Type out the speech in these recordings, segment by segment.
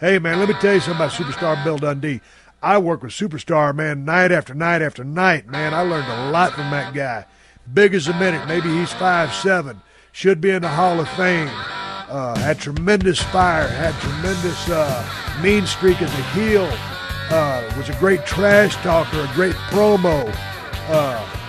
Hey, man, let me tell you something about Superstar Bill Dundee. I work with Superstar, man, night after night after night, man. I learned a lot from that guy. Big as a minute. Maybe he's five seven. Should be in the Hall of Fame. Uh, had tremendous fire. Had tremendous uh, mean streak as a heel. Uh, was a great trash talker. A great promo. Uh,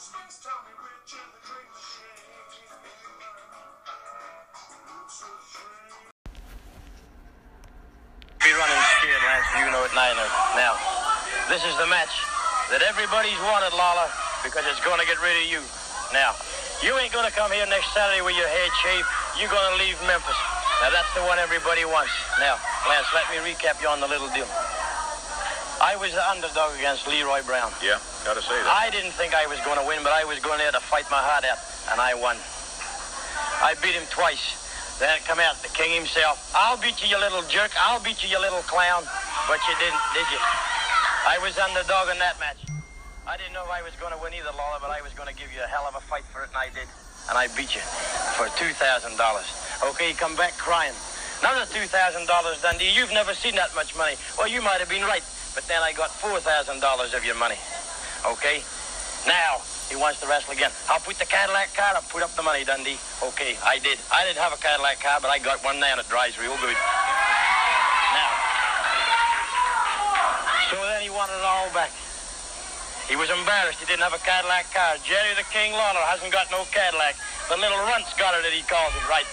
Be running scared, Lance, you know it, I. Now, this is the match that everybody's wanted, Lala, because it's going to get rid of you. Now, you ain't going to come here next Saturday with your head shaved. You're going to leave Memphis. Now, that's the one everybody wants. Now, Lance, let me recap you on the little deal. I was the underdog against Leroy Brown. Yeah, gotta say that. I didn't think I was going to win, but I was going there to fight my heart out, and I won. I beat him twice. Then come out the king himself. I'll beat you, you little jerk. I'll beat you, you little clown. But you didn't, did you? I was underdog in that match. I didn't know if I was going to win either, Lawler, but I was going to give you a hell of a fight for it, and I did. And I beat you for $2,000. Okay, come back crying. Another $2,000, Dundee. You've never seen that much money. Well, you might have been right, but then I got $4,000 of your money. Okay? Now, he wants to wrestle again. I'll put the Cadillac car, I'll put up the money, Dundee. Okay, I did. I didn't have a Cadillac car, but I got one now and it drives real good. Now, so then he wanted it all back. He was embarrassed he didn't have a Cadillac car. Jerry the King Lawler hasn't got no Cadillac. The little runt's got it, he calls it, right?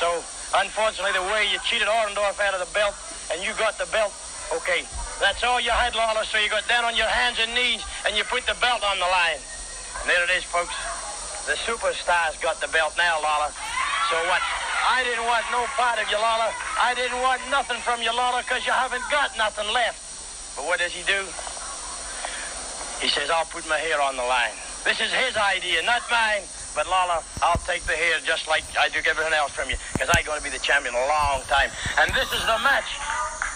So, unfortunately, the way you cheated Orndorff out of the belt and you got the belt, okay, that's all you had, Lawler, so you got down on your hands and knees and you put the belt on the line. And there it is, folks. The superstars got the belt now, Lawler. So what? I didn't want no part of you, Lawler. I didn't want nothing from you, Lawler, because you haven't got nothing left. But what does he do? He says, I'll put my hair on the line. This is his idea, not mine. But Lala, I'll take the hair just like I took everything else from you, because I'm going to be the champion a long time. And this is the match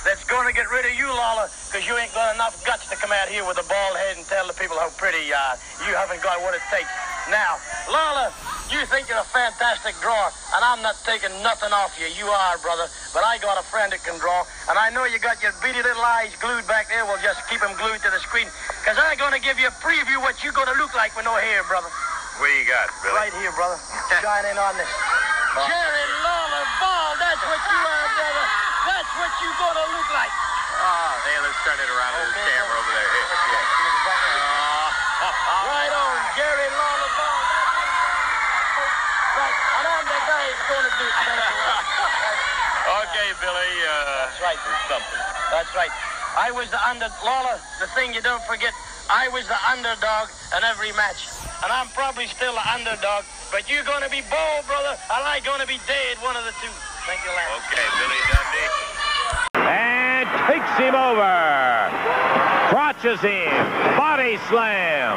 that's going to get rid of you, Lawler, because you ain't got enough guts to come out here with a bald head and tell the people how pretty you are. You haven't got what it takes. Now, Lawler, you think you're a fantastic drawer, and I'm not taking nothing off you. You are, brother. But I got a friend that can draw, and I know you got your beady little eyes glued back there. We'll just keep them glued to the screen, because I'm going to give you a preview what you're going to look like with no hair, brother. What you got, Billy? Right here, brother. Shine in on this. Jerry Lawler Ball, that's what you are, brother. That's look like. Oh, hey, let's turn it around to this Okay. camera over there. Here, yeah. Right on, Jerry Lawler. Right, and I'm the guy who's gonna do it. Okay, Billy, uh, That's right. something. That's right. I was the under Lawler. The thing you don't forget, I was the underdog in every match, and I'm probably still the underdog. But you're gonna be bold, brother, and I'm gonna be dead. One of the two. Thank you, Lance. Okay, Billy Dundee. And takes him over. Crotches him. Body slam.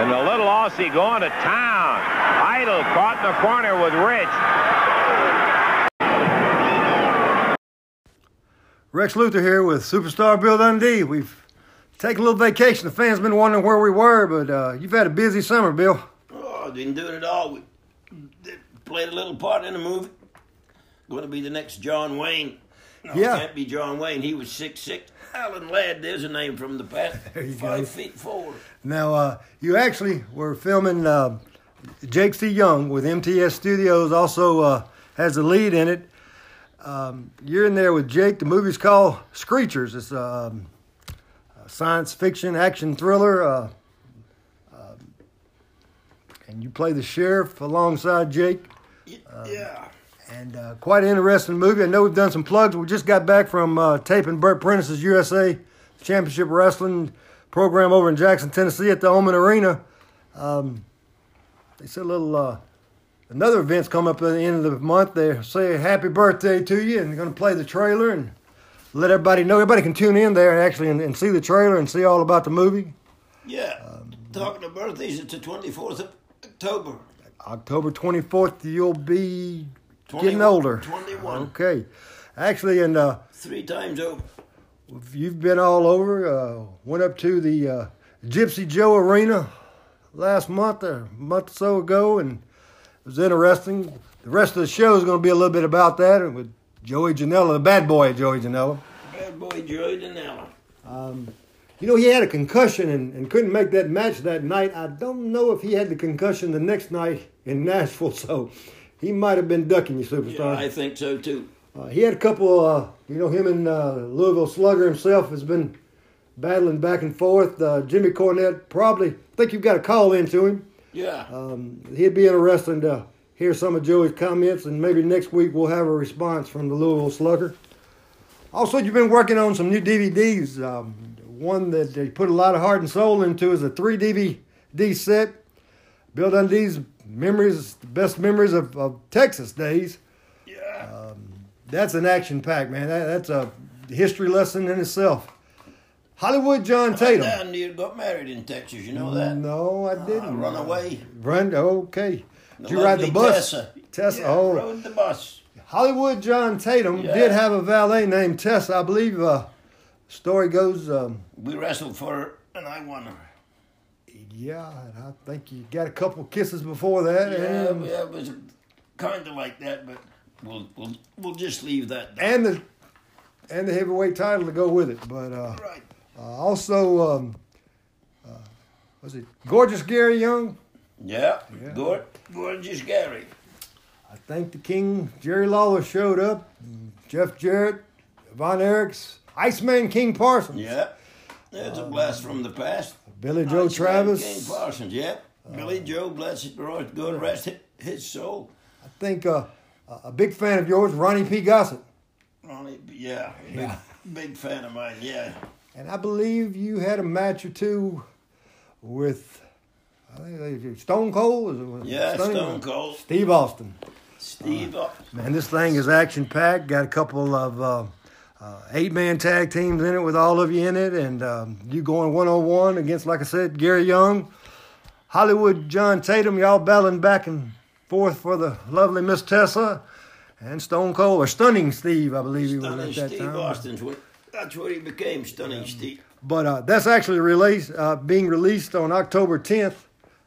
And the little Aussie going to town. Idol caught in the corner with Rich. Rex Luther here with Superstar Bill Dundee. We've taken a little vacation. The fans been wondering where we were, but uh, you've had a busy summer, Bill. Oh, didn't do it at all. We played a little part in the movie. Going to be the next John Wayne. No, Yeah. can't be John Wayne. He was six six. Alan Ladd, there's a name from the past. There you Five go. feet four. Now, uh, you actually were filming uh, Jake C. Young with MTS Studios, also uh, has a lead in it. Um, you're in there with Jake. The movie's called Screechers. It's um, a science fiction action thriller. Uh, um, and you play the sheriff alongside Jake. yeah. And uh, quite an interesting movie. I know we've done some plugs. We just got back from uh, taping Bert Prentice's USA Championship Wrestling program over in Jackson, Tennessee at the Oman Arena. Um, they said a little, uh, another event's coming up at the end of the month. They say happy birthday to you and they're going to play the trailer. And let everybody know. Everybody can tune in there and actually and, and see the trailer and see all about the movie. Yeah. Talking of birthdays, it's the 24th of October. October 24th, you'll be getting older. 21. Okay. Actually, in uh, Three times over. you've been all over. Uh, went up to the uh, Gypsy Joe Arena last month, or a month or so ago, and it was interesting. The rest of the show is going to be a little bit about that with Joey Janela, the bad boy Joey Janela. Bad boy Joey Janela. You know, he had a concussion and, and couldn't make that match that night. I don't know if he had the concussion the next night in Nashville, so he might have been ducking you, Yeah, superstar. I think so too. Uh, he had a couple, uh, you know, him and uh, Louisville Slugger himself has been battling back and forth. Uh, Jimmy Cornette probably, I think you've got a call into him. Yeah. Um, he'd be interesting to hear some of Joey's comments, and maybe next week we'll have a response from the Louisville Slugger. Also, you've been working on some new DVDs. Um, one that they put a lot of heart and soul into is a three DVD set. Bill Dundee's memories, the best memories of, of Texas days. yeah. That's an action pack, man. That, that's a history lesson in itself. Hollywood John Tatum. Down near got married in Texas, you know that? No, I Uh, didn't. run away. Run. Okay. The Did you ride the bus? Tessa. Tessa. Yeah, oh, rode the bus. Hollywood John Tatum Yeah. did have a valet named Tessa. I believe. Uh, story goes. Um, We wrestled for her, and I won her. Yeah, and I think you got a couple kisses before that, Yeah, and yeah, it was kind of like that, but we'll we'll we'll just leave that. Down. and the and the heavyweight title to go with it. But uh, right. uh, also, um, uh, was it Gorgeous Gary Young? Yeah. Yeah. Gor- gorgeous Gary. I think the King Jerry Lawler showed up. Jeff Jarrett, Von Erichs, Iceman King Parsons, Yeah. There's a blast from the past. Billy Joe Travis. King Parsons. Yeah. Billy Joe, bless it, Lord, God rest his soul. I think uh, a big fan of yours, Ronnie P. Gossett. Ronnie, yeah, big, Yeah. big fan of mine. Yeah. And I believe you had a match or two with I think they- Stone Cold. Yeah, Stone Cold. Steve Austin. Steve, uh, Man, this thing is action packed. Got a couple of uh, eight man tag teams in it with all of you in it, and um, you going one on one against, like I said, Gary Young, Hollywood John Tatum. Y'all battling back and forth for the lovely Miss Tessa, and Stone Cold or Stunning Steve, I believe he was at that Steve time. Austin's what, that's what he became, Stunning Steve. But uh, that's actually released, uh, being released on October 10th.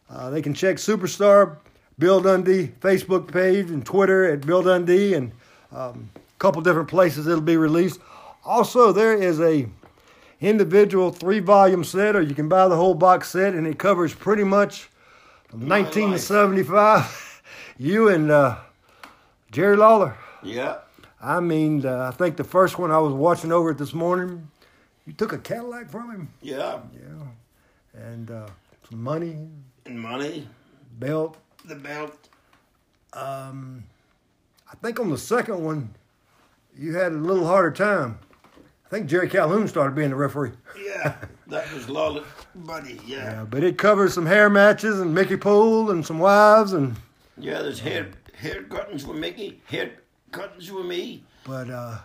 Uh, they can check Superstar, Bill Dundee Facebook page and Twitter at Bill Dundee and um, couple different places it'll be released. Also, there is a individual three volume set, or you can buy the whole box set, and it covers pretty much from My 1975. you and uh, Jerry Lawler. Yeah. I mean, uh, I think the first one I was watching over it this morning. You took a Cadillac from him. Yeah. Yeah, and uh, some money, And money, belt. the belt. Um, I think on the second one, you had a little harder time. I think Jerry Calhoun started being the referee. Yeah. That was Lawler, buddy. Yeah. Yeah, but it covers some hair matches and Mickey Poole and some wives and. Yeah, there's hair hair cuttings with Mickey, hair cuttings with me. But uh,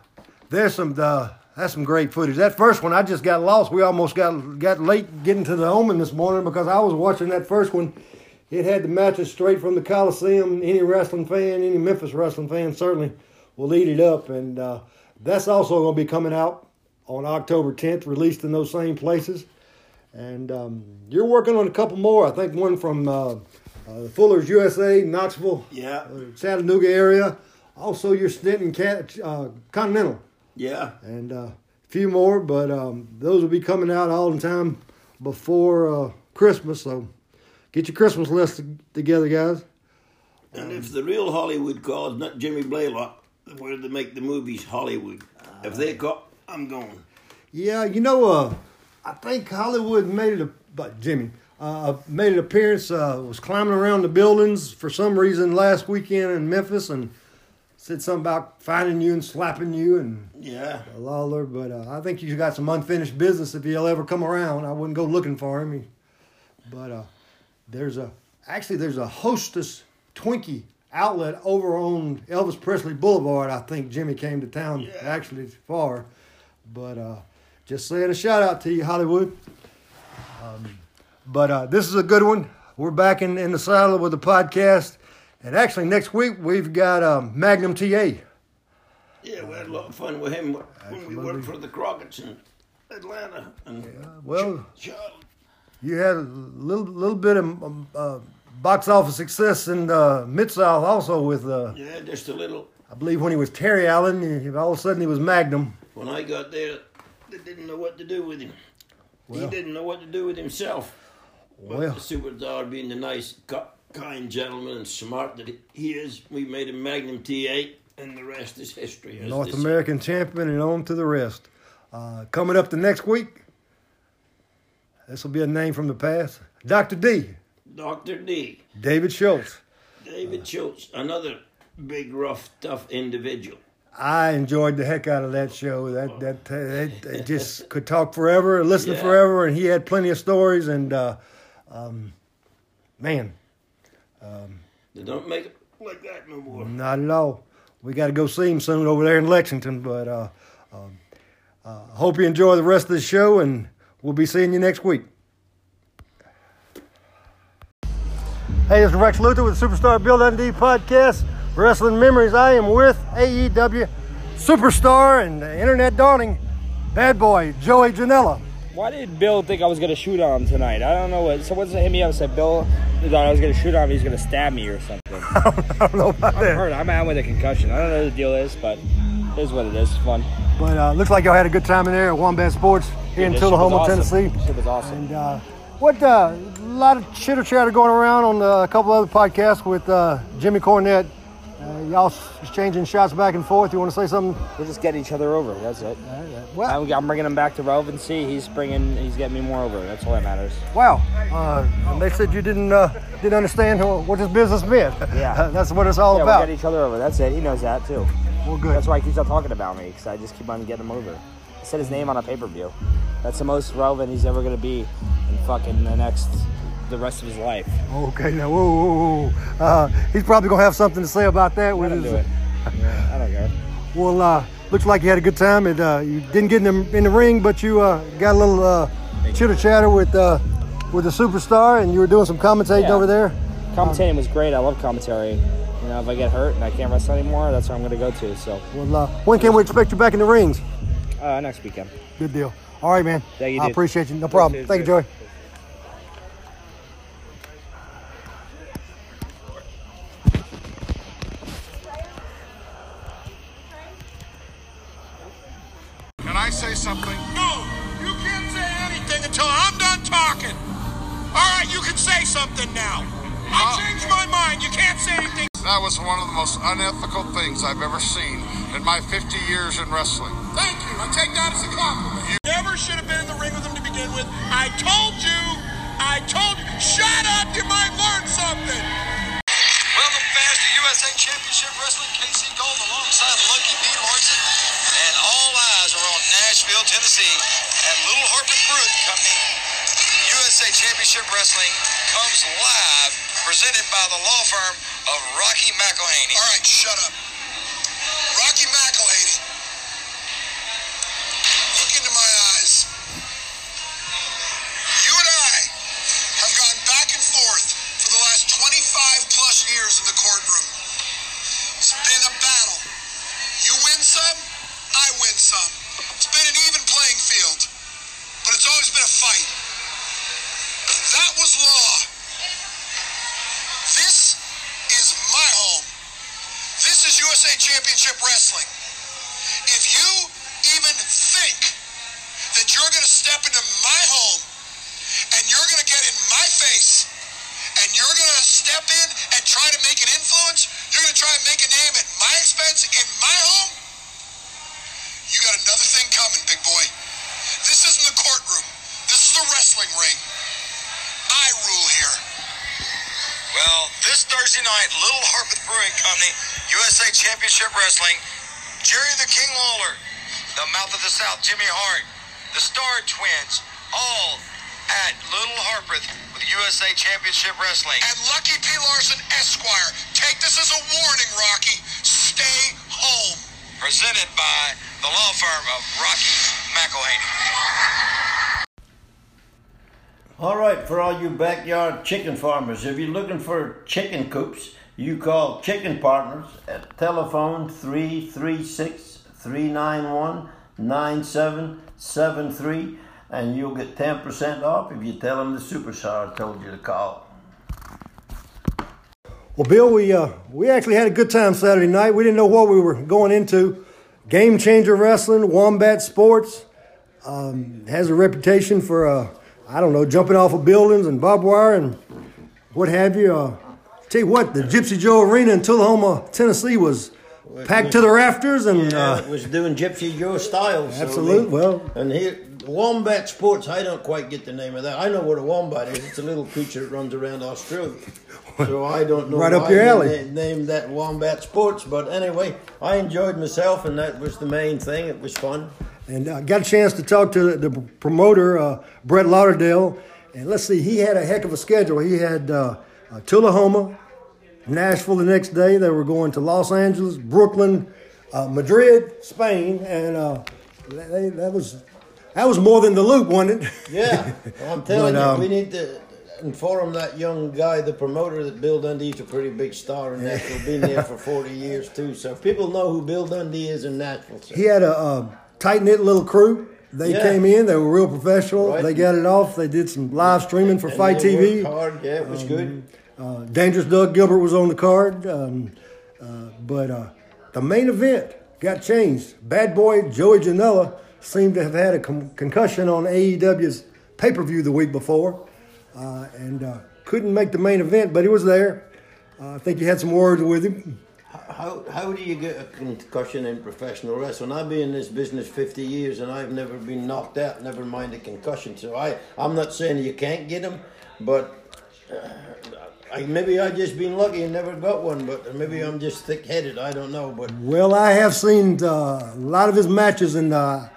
there's some uh, that's some great footage. That first one, I just got lost. We almost got got late getting to the Oman this morning because I was watching that first one. It had the matches straight from the Coliseum. Any wrestling fan, any Memphis wrestling fan, certainly will eat it up. And uh, that's also going to be coming out on October 10th, released in those same places. And um, you're working on a couple more. I think one from uh, uh, Fuller's USA, Knoxville, Yeah. uh, Chattanooga area. Also, your stint in Cat, uh, Continental, Yeah. and uh, a few more, but um, those will be coming out all the time before uh, Christmas. So get your Christmas list together, guys. And if the real Hollywood calls, not Jimmy Blaylock, where they make the movies Hollywood, if they call, I'm going. Yeah, you know, uh, I think Hollywood made it, a, but Jimmy uh, made an appearance. Uh, was climbing around the buildings for some reason last weekend in Memphis, and said something about finding you and slapping you and Yeah. Lawler, but uh, I think he's got some unfinished business if he'll ever come around. I wouldn't go looking for him. He- but uh, there's a actually there's a Hostess Twinkie outlet over on Elvis Presley Boulevard. I think Jimmy came to town Yeah. actually far. But uh, just saying a shout out to you, Hollywood. Um, but uh, this is a good one. We're back in, in the saddle with the podcast. And actually, next week we've got um, Magnum TA. Yeah, we had a lot of fun with him when we worked for the Crockett's in Atlanta and well- Ch- Charlotte. You had a little little bit of um, uh, box office success in uh, Mid South also with, uh, Yeah, just a little. I believe, when he was Terry Allen. All of a sudden he was Magnum. When I got there, they didn't know what to do with him. he didn't know what to do with himself. But Well. the superstar, being the nice, kind gentleman and smart that he is, we made him Magnum TA, and the rest is history. North say. American champion and on to the rest. Uh, coming up the next week, this will be a name from the past. Dr. D, Dr. D, David Schultz. David Schultz, another big, rough, tough individual. I enjoyed the heck out of that show. That that, that, that just could talk forever, and listen Yeah. forever, and he had plenty of stories. And uh, um, man, They don't make it like that no more. not at all. We got to go see him soon over there in Lexington. But uh, um, uh, hope you enjoy the rest of the show, and we'll be seeing you next week. Hey, this is Rex Luther with the Superstar Bill Dundee podcast, Wrestling Memories. I am with AEW superstar and internet darling, bad boy Joey Janela. Why did Bill think I was gonna shoot on him tonight? I don't know what. Someone hit me up and said Bill thought I was gonna shoot on him. He's gonna stab me or something. I don't know about I'm that, hurt. I'm out with a concussion. I don't know what the deal is, but it is what it is. It's fun. but uh, looks like y'all had a good time in there at Wombat Sports here in shit was Tullahoma, awesome. Tennessee. This shit was awesome. And uh, what uh, a lot of chitter chatter going around on uh, a couple other podcasts with uh, Jimmy Cornette. Uh, y'all exchanging shots back and forth. You want to say something? We're just get each other over. That's it. Well, I'm, I'm bringing him back to relevancy. He's bringing. He's getting me more over. That's all that matters. wow. Uh, they said you didn't uh, didn't understand what this business meant. Yeah. that's what it's all yeah, about. getting each other over. That's it. He knows that too. Well, good. That's why he keeps on talking about me because I just keep on getting him over. Said his name on a pay per view. That's the most relevant he's ever gonna be in fucking the next, the rest of his life. Okay, now, whoa, whoa, whoa. Uh, he's probably gonna have something to say about that. With his, do it. Yeah, I don't care. Well, uh, looks like you had a good time. And uh, you didn't get in the, in the ring, but you uh, got a little uh, chitter chatter with uh, with the superstar, and you were doing some commentating Yeah. over there. Commentating was great. I love commentary. You know, if I get hurt and I can't wrestle anymore, that's where I'm gonna go to. So Well, uh, when can we expect you back in the rings? Uh, next weekend. Good deal. All right, man. Thank you, I dude. appreciate you. No problem. Cheers, Thank you, dude. Joey. Can I say something? No, you can't say anything until I'm done talking. All right, you can say something now. I changed my mind. You can't say anything. That was one of the most unethical things I've ever seen in my 50 years in wrestling. Thank you. I take that as a compliment. You never should have been in the ring with him to begin with. I told you. I told you. Shut up. You might learn something. Welcome fans to USA Championship Wrestling. Casey Gold alongside Lucky P. Larson. And all eyes are on Nashville, Tennessee at Little Harpeth Brewing Company. USA Championship Wrestling comes live, presented by the law firm of Rocky McElhaney. All right, shut up. Rocky McElhaney. Championship Wrestling. If you even think that you're going to step into night, Little Harpeth Brewing Company, USA Championship Wrestling, Jerry the King Lawler, the Mouth of the South, Jimmy Hart, the Star Twins, all at Little Harpeth with USA Championship Wrestling. And Lucky P. Larson Esquire. Take this as a warning, Rocky. Stay home. Presented by the law firm of Rocky McElhaney. All right, for all you backyard chicken farmers, if you're looking for chicken coops, you call Chicken Partners at telephone 336 391 9773 and you'll get 10% off if you tell them the Superstar told you to call. Well, Bill, we uh, we actually had a good time Saturday night. We didn't know what we were going into. Game Changer Wrestling, Wombat Sports, um, has a reputation for uh, I don't know jumping off of buildings and barbed wire and what have you. Uh, tell you what, the Gypsy Joe Arena in Tullahoma, Tennessee, was packed to the rafters, and Yeah, uh, was doing Gypsy Joe style. so well- and here Wombat Sports. I don't quite get the name of that. I know what a wombat is. It's a little creature that runs around Australia. So I don't know Right up why your alley. na- named that Wombat Sports, but anyway, I enjoyed myself, and that was the main thing. It was fun. And uh, got a chance to talk to the promoter uh, Brett Lauderdale. And let's see, he had a heck of a schedule. He had uh, uh, Tullahoma, Nashville the next day. They were going to Los Angeles, Brooklyn, uh, Madrid, Spain, and uh, they, that was that was more than the loop, wasn't it? Yeah, I'm telling But, you, um, we need to inform that young guy, the promoter, that Bill Dundee's a pretty big star in Nashville. Been there for 40 years too, so people know who Bill Dundee is in Nashville. So. He had a uh, tight knit little crew. They Yeah. came in. They were real professional. Right. They got it off. They did some live streaming for And FITE TV. hard. Yeah, it was good. Uh, Dangerous Doug Gilbert was on the card, um, uh, but uh, the main event got changed. Bad boy Joey Janela seemed to have had a con- concussion on AEW's pay per view the week before, uh, and uh, couldn't make the main event, but he was there. Uh, I think you had some words with him. How, how do you get a concussion in professional wrestling? I've been in this business 50 years and I've never been knocked out, never mind a concussion. So I, I'm not saying you can't get them, but uh, I, maybe I just been lucky and never got one, but maybe I'm just thick headed. I don't know. But Well, I have seen uh, a lot of his matches, and uh,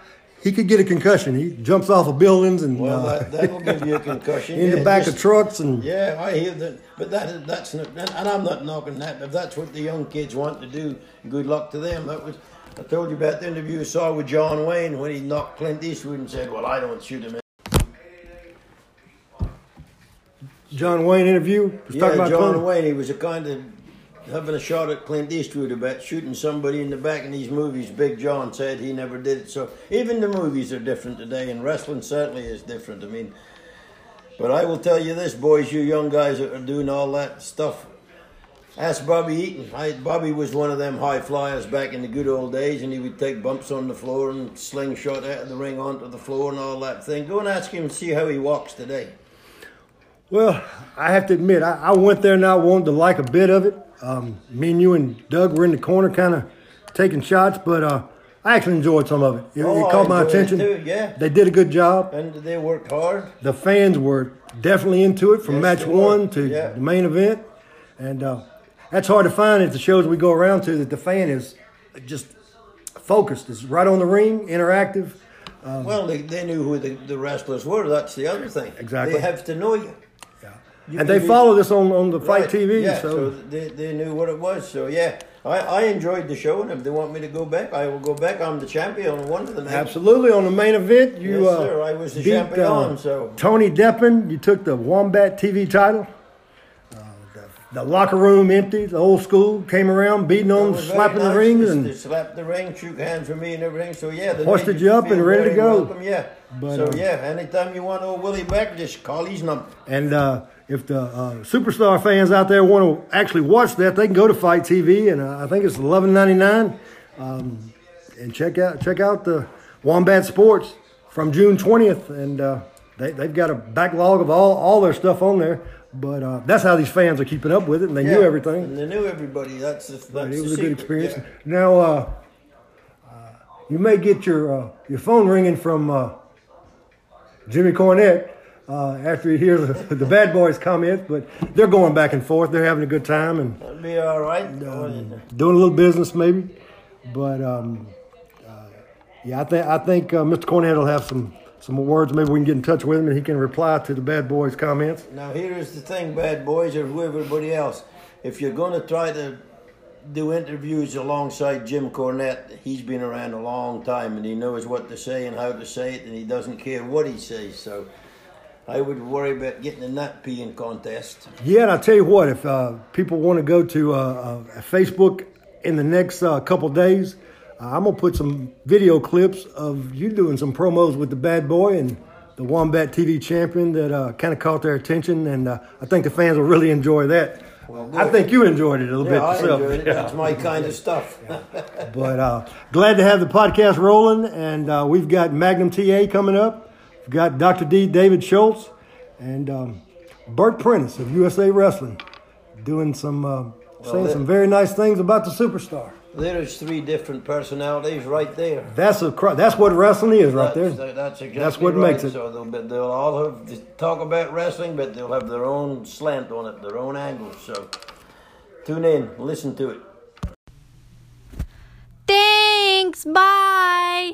he could get a concussion. He jumps off of buildings and well, uh, that, that'll give you a concussion. in the Yeah, back just- of trucks and Yeah, I hear that, but that that's not, and I'm not knocking that. If that's what the young kids want to do, good luck to them. That was, I told you about the interview I saw with John Wayne when he knocked Clint Eastwood and said, "Well, I don't shoot him." John Wayne interview. Was Yeah, John. Wayne. He was a kind of having a shot at Clint Eastwood about shooting somebody in the back in these movies. Big John said he never did it. So even the movies are different today, and wrestling certainly is different. I mean, but I will tell you this, boys, you young guys that are doing all that stuff. Ask Bobby Eaton. I, Bobby was one of them high flyers back in the good old days, and he would take bumps on the floor and slingshot out of the ring onto the floor and all that thing. Go and ask him and see how he walks today. Well, I have to admit, I, I went there not wanting to like a bit of it. Um, me and you and Doug were in the corner, kind of taking shots, but uh, I actually enjoyed some of it. It, Oh, it caught my attention. too, yeah. They did a good job. And they worked hard. The fans were definitely into it from Yes, match one to Yeah. the main event, and uh, that's hard to find at the shows we go around to. That the fan is just focused, is right on the ring, interactive. Um, Well, they, they knew who the, the wrestlers were. That's the other thing. Exactly. They have to know you. You and they be- follow this on, on the Fight Right, TV. Yeah, so, they, they knew what it was. So, yeah, I, I enjoyed the show, and if they want me to go back, I will go back. I'm the champion on one of the nights. absolutely on the main event, you Yes, uh, sir, I was the beat champion, uh, so- Tony Deppen. You took the Wombat TV title. Uh, the, the locker room empty. The old school came around, beating on, slapping the nice. rings, and they slapped the ring, shook hands for me and everything. So yeah, they Hoisted you up and ready to go. Welcome, yeah. But, so uh, yeah, anytime you want old Willie back, just call his number. And uh, if the uh, superstar fans out there want to actually watch that, they can go to FITE TV, and uh, I think it's eleven ninety nine, um, and check out check out the Wombat Sports from June twentieth, and uh, they they've got a backlog of all all their stuff on there. But uh, that's how these fans are keeping up with it, and they Yeah, knew everything. And they knew everybody. That's the, that's it was a good experience. yeah. Now, uh, uh, you may get your uh, your phone ringing from uh, Jimmy Cornette uh, after he hears the, the Bad Boys comments, but they're going back and forth. They're having a good time and That'll be all right. doing a little business, maybe. But um, uh, yeah, I think I think uh, Mr. Cornette will have some some words. Maybe we can get in touch with him and he can reply to the Bad Boys comments. Now here is the thing, bad boys or everybody else. If you're going to try to do interviews alongside Jim Cornette. He's been around a long time and he knows what to say and how to say it, and he doesn't care what he says. So I would worry about getting in that peeing contest. Yeah, and I tell you what, if uh, people want to go to uh, uh, Facebook in the next uh, couple days, uh, I'm gonna put some video clips of you doing some promos with the Bad Boy and the Wombat TV champion that uh, kind of caught their attention, and I think the fans will really enjoy that. I think you enjoyed it a little Yeah, bit I yourself. enjoyed it. That's my kind of stuff. But uh, glad to have the podcast rolling, and uh, we've got Magnum TA coming up. We've got Dr. D. David Schultz and um, Bert Prentice of USA Wrestling doing some uh, saying that- some very nice things about the superstar. There's three different personalities right there. That's a cr- that's what wrestling is right that's, there. That's exactly That's what right. makes it. So they'll, be, they'll all have to talk about wrestling, but they'll have their own slant on it, their own angle. So tune in, listen to it. Thanks. Bye.